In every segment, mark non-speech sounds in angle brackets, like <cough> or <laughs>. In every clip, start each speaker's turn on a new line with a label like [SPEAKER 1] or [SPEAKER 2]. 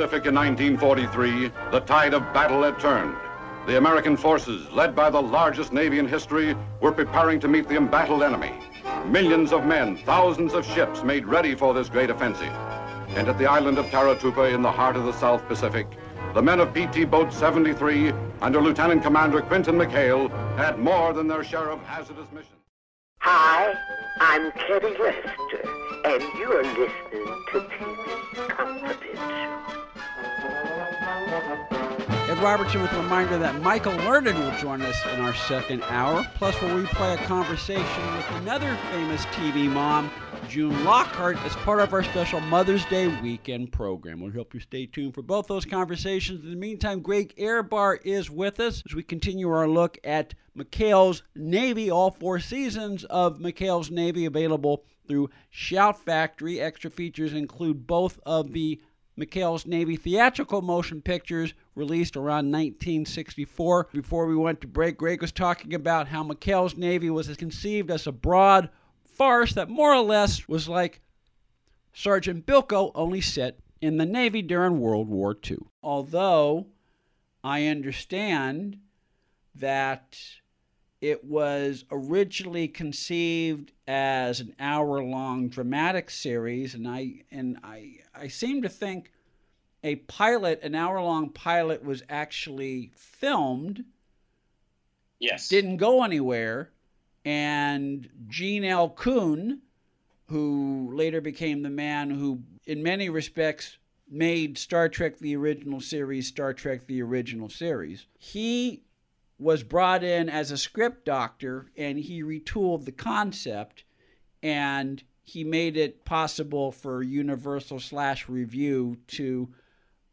[SPEAKER 1] Pacific in 1943, the tide of battle had turned. The American forces, led by the largest navy in history, were preparing to meet the embattled enemy. Millions of men, thousands of ships made ready for this great offensive. And at the island of Taratupa in the heart of the South Pacific, the men of PT Boat 73 under Lieutenant Commander Quinton McHale had more than their share of hazardous missions.
[SPEAKER 2] Hi, I'm Teddy Lester, and you're listening to TV Confidential.
[SPEAKER 3] Ed Robertson with a reminder that Michael Learned will join us in our second hour. Plus, we'll replay a conversation with another famous TV mom, June Lockhart, as part of our special Mother's Day weekend program. We'll help you stay tuned for both those conversations. In the meantime, Greg Ehrbar is with us as we continue our look at McHale's Navy, all four seasons of McHale's Navy available through Shout Factory. Extra features include both of the McHale's Navy theatrical motion pictures released around 1964. Before we went to break, Greg was talking about how McHale's Navy was conceived as a broad farce that more or less was like Sergeant Bilko, only set in the Navy during World War II. Although I understand that it was originally conceived as an hour-long dramatic series, and I and I I seem to think a pilot, an hour-long pilot, was actually filmed.
[SPEAKER 4] Yes.
[SPEAKER 3] Didn't go anywhere, and Gene L. Coon, who later became the man who, in many respects, made Star Trek the original series Star Trek the original series. He was brought in as a script doctor and he retooled the concept and he made it possible for Universal slash Revue to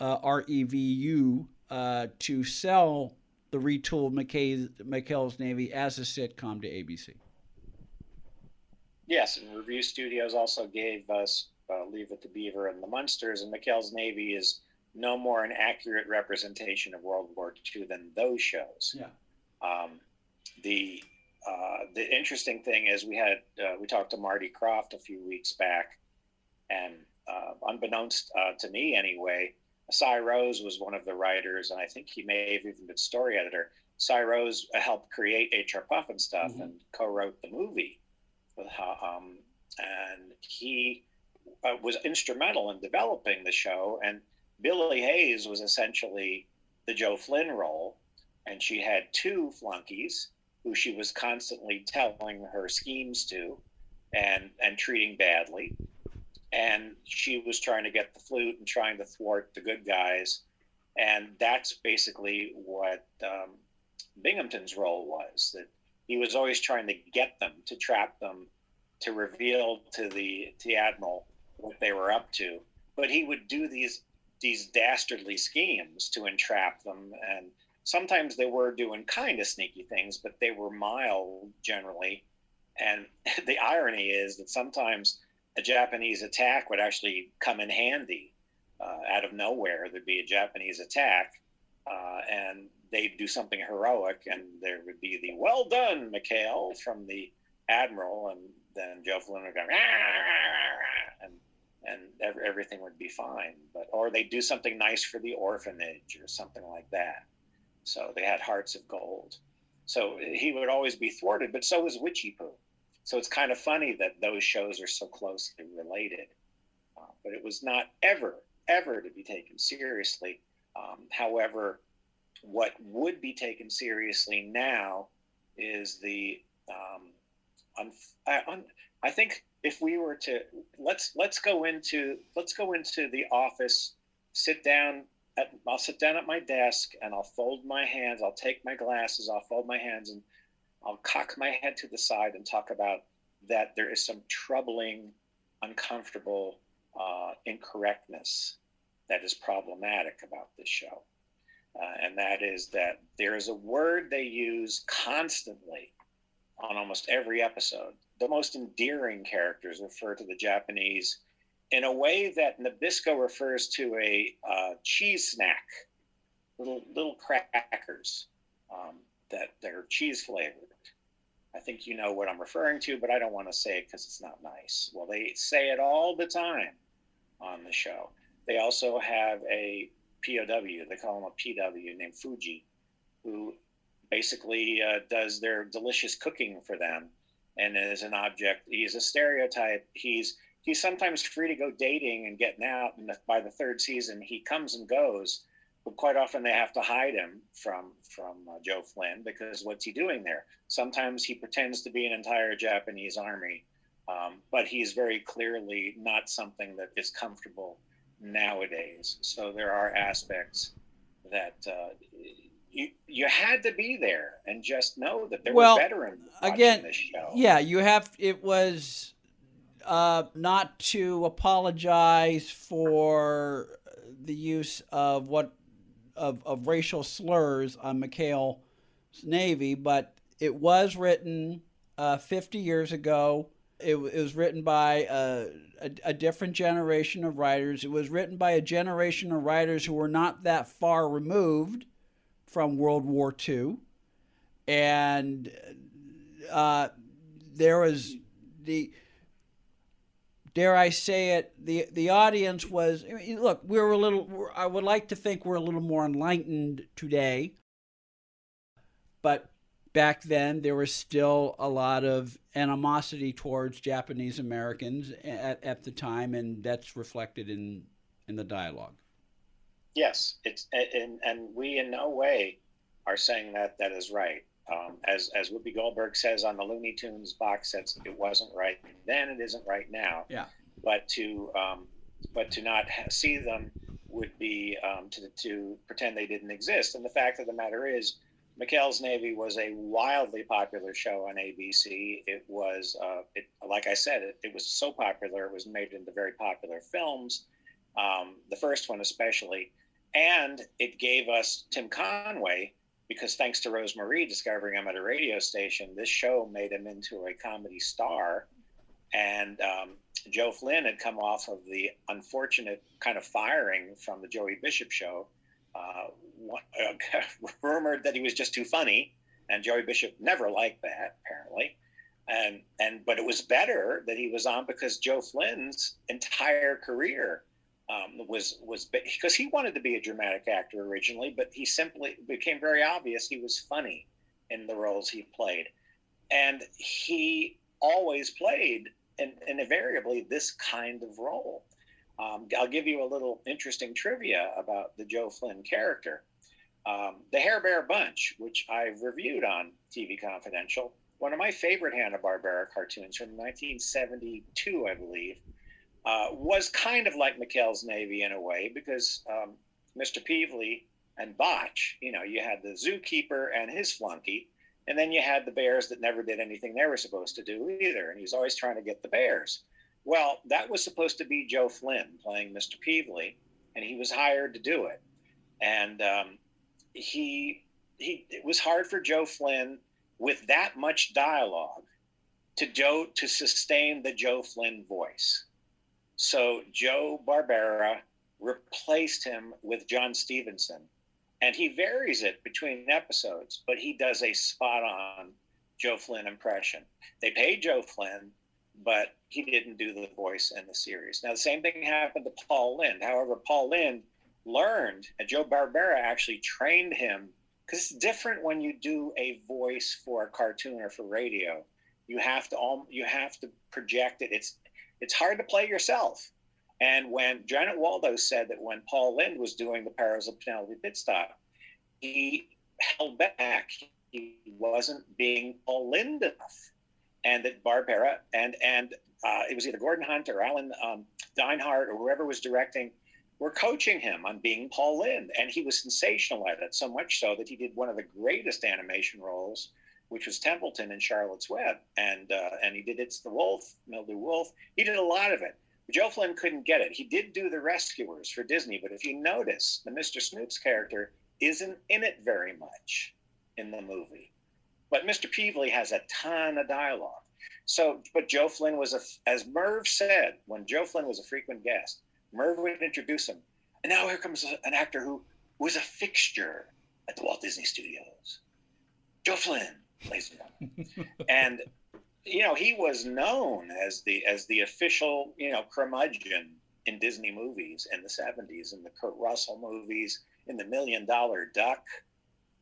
[SPEAKER 3] uh, REVU uh, to sell the retooled McKay, McHale's Navy as a sitcom to ABC.
[SPEAKER 4] Yes, and Revue Studios also gave us uh, Leave It to Beaver and the Munsters, and McHale's Navy is no more an accurate representation of World War II than those shows.
[SPEAKER 3] Yeah.
[SPEAKER 4] Um, the uh, the interesting thing is we had uh, we talked to Marty Krofft a few weeks back, and uh, unbeknownst uh, to me anyway, Si Rose was one of the writers, and I think he may have even been story editor. Si Rose helped create H.R. Pufnstuf
[SPEAKER 3] Mhm.
[SPEAKER 4] and co-wrote the movie, with how, um, and he uh, was instrumental in developing the show. And Billie Hayes was essentially the Joe Flynn role, and she had two flunkies who she was constantly telling her schemes to, and and treating badly. And she was trying to get the flute and trying to thwart the good guys. And that's basically what um, binghamton's role was that he was always trying to get them to trap them to reveal to the to the admiral what they were up to. But he would do these these dastardly schemes to entrap them and sometimes they were doing kind of sneaky things but they were mild generally and <laughs> the irony is that sometimes a Japanese attack would actually come in handy uh, out of nowhere. There'd be a Japanese attack, uh, and they'd do something heroic, and there would be the "Well done, McHale" from the admiral, and then Joe Flynn would go, and ev- everything would be fine. But or they'd do something nice for the orphanage or something like that. So they had hearts of gold. So he would always be thwarted, but so was Witchiepoo. So it's kind of funny that those shows are so closely related. Uh, but it was not ever, ever to be taken seriously. Um, however, what would be taken seriously now is the. Um, I, I think if we were to let's let's go into let's go into the office, sit down. At, I'll sit down at my desk and I'll fold my hands. I'll take my glasses. I'll fold my hands and I'll cock my head to the side and talk about that there is some troubling, uncomfortable uh, incorrectness that is problematic about this show. Uh, and that is that there is a word they use constantly on almost every episode. The most endearing characters refer to the Japanese in a way that Nabisco refers to a uh, cheese snack, little little crackers um, that they're cheese flavored. I think you know what I'm referring to, but I don't want to say it because it's not nice. Well, they say it all the time on the show. they also have a POW, they call him a PW named Fuji, who basically uh, does their delicious cooking for them and is an object. He's a stereotype. He's he's sometimes free to go dating and getting out. And by the third season, he comes and goes. But quite often they have to hide him from from uh, Joe Flynn because what's he doing there? Sometimes he pretends to be an entire Japanese army, um, but he's very clearly not something that is comfortable nowadays. So there are aspects that uh, you you had to be there and just know that there
[SPEAKER 3] well,
[SPEAKER 4] were veterans
[SPEAKER 3] again.
[SPEAKER 4] this show.
[SPEAKER 3] Yeah, you have. It was uh, not to apologize for the use of what of, of racial slurs on McHale's Navy, but it was written uh, 50 years ago. It, it was written by a, a, a, different generation of writers. It was written by a generation of writers who were not that far removed from World War II. And uh, there was the dare I say it, the the audience was look. We were a little. I would like to think we're a little more enlightened today, but back then there was still a lot of animosity towards Japanese Americans at, at the time, and that's reflected in in the dialogue.
[SPEAKER 4] Yes, it's and and we in no way are saying that that is right. Um, as as Whoopi Goldberg says on the Looney Tunes box sets, it wasn't right then, it isn't right now.
[SPEAKER 3] Yeah.
[SPEAKER 4] But to um, but to not ha- see them would be um, to to pretend they didn't exist. And the fact of the matter is, McHale's Navy was a wildly popular show on ABC. It was, uh, it, like I said, it, it was so popular it was made into very popular films. Um, the first one especially, and it gave us Tim Conway because thanks to Rose Marie discovering him at a radio station, this show made him into a comedy star. And um, Joe Flynn had come off of the unfortunate kind of firing from the Joey Bishop show, uh, uh, <laughs> rumored that he was just too funny, and Joey Bishop never liked that apparently. And and but it was better that he was on because Joe Flynn's entire career um, was was because he wanted to be a dramatic actor originally, but he simply became very obvious he was funny in the roles he played, and he always played and, invariably this kind of role. Um, I'll give you a little interesting trivia about the Joe Flynn character. Um, the Hair Bear Bunch, which I've reviewed on TV Confidential, one of my favorite Hanna Barbera cartoons from 1972, I believe uh, was kind of like McHale's Navy in a way because um, Mr. Peevely and Botch, you know, you had the zookeeper and his flunky, and then you had the bears that never did anything they were supposed to do either, and he was always trying to get the bears. Well, that was supposed to be Joe Flynn playing Mr. Peevely, and he was hired to do it. And um, he he it was hard for Joe Flynn with that much dialogue to Joe to sustain the Joe Flynn voice. So Joe Barbera replaced him with John Stephenson. And he varies it between episodes, but he does a spot on Joe Flynn impression. They paid Joe Flynn, but he didn't do the voice in the series. Now, the same thing happened to Paul Lynde. However, Paul Lynde learned, and Joe Barbera actually trained him because it's different when you do a voice for a cartoon or for radio. You have to all you have to project it. It's it's hard to play yourself. And when Janet Waldo said that when Paul Lynde was doing the Perils of Penelope Pitstop, he held back. He wasn't being Paul Lynde enough. And that Barbera and and uh, it was either Gordon Hunt or Alan um, Dinehart or whoever was directing were coaching him on being Paul Lynde, and he was sensational at it. So much so that he did one of the greatest animation roles which was Templeton in Charlotte's Web, and uh, and he did It's the Wolf, Mildew Wolf. He did a lot of it. Joe Flynn couldn't get it. He did do The Rescuers for Disney, but if you notice, the Mr. Snoops character isn't in it very much in the movie. But Mr. Peevely has a ton of dialogue. So, but Joe Flynn was a, as Merv said, when Joe Flynn was a frequent guest, Merv would introduce him. And now here comes an actor who was a fixture at the Walt Disney Studios. Joe Flynn, and you know he was known as the as the official you know curmudgeon in Disney movies in the 70s, in the Kurt Russell movies, in the Million Dollar Duck.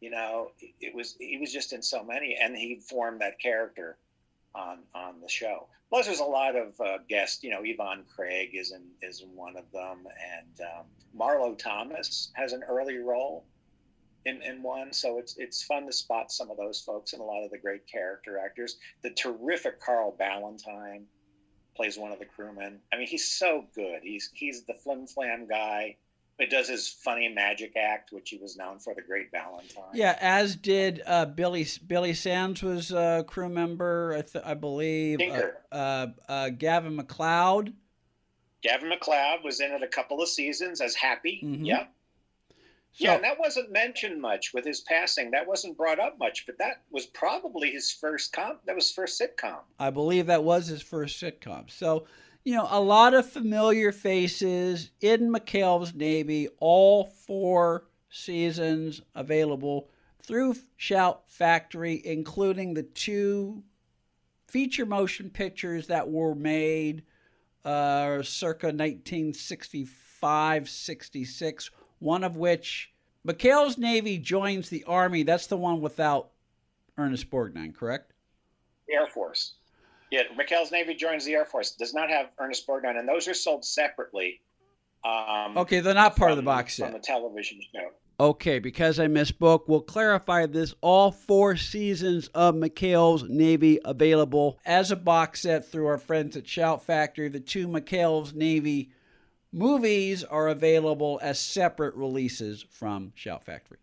[SPEAKER 4] You know, it was he was just in so many, and he formed that character on on the show. Plus, there's a lot of uh, guests. You know, Yvonne Craig is in is in one of them, and um, Marlo Thomas has an early role in, in one. So it's it's fun to spot some of those folks and a lot of the great character actors. The terrific Carl Ballantine plays one of the crewmen. I mean, he's so good. He's he's the flim flam guy. It does his funny magic act, which he was known for, the Great Ballantine.
[SPEAKER 3] Yeah, as did uh, Billy Billy Sands was a crew member, I, th- I believe. Uh, uh, uh, Gavin MacLeod.
[SPEAKER 4] Gavin MacLeod was in it a couple of seasons as Happy. Mm-hmm. Yeah. So, and that wasn't mentioned much with his passing. That wasn't brought up much, but that was probably his first comp. That was first sitcom.
[SPEAKER 3] I believe that was his first sitcom. So, you know, a lot of familiar faces in McHale's Navy. All four seasons available through Shout Factory, including the two feature motion pictures that were made uh, circa 1965 66 one of which McHale's Navy joins the Army. That's the one without Ernest Borgnine, correct?
[SPEAKER 4] The Air Force. Yeah, McHale's Navy joins the Air Force. Does not have Ernest Borgnine, and those are sold separately.
[SPEAKER 3] Um, okay, they're not part
[SPEAKER 4] from,
[SPEAKER 3] of the box set.
[SPEAKER 4] From the television show.
[SPEAKER 3] Okay, because I misspoke, we'll clarify this. All four seasons of McHale's Navy available as a box set through our friends at Shout Factory. The two McHale's Navy Movies are available as separate releases from Shout Factory.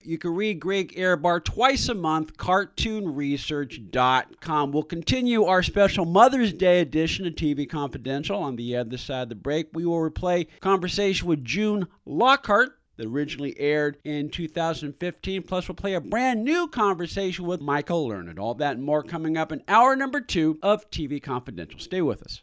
[SPEAKER 3] You can read Greg Ehrbar twice a month, cartoonresearch.com. We'll continue our special Mother's Day edition of TV Confidential on the other side of the break. We will replay conversation with June Lockhart that originally aired in 2015. Plus, we'll play a brand new conversation with Michael Learned. All that and more coming up in hour number two of TV Confidential. Stay with us.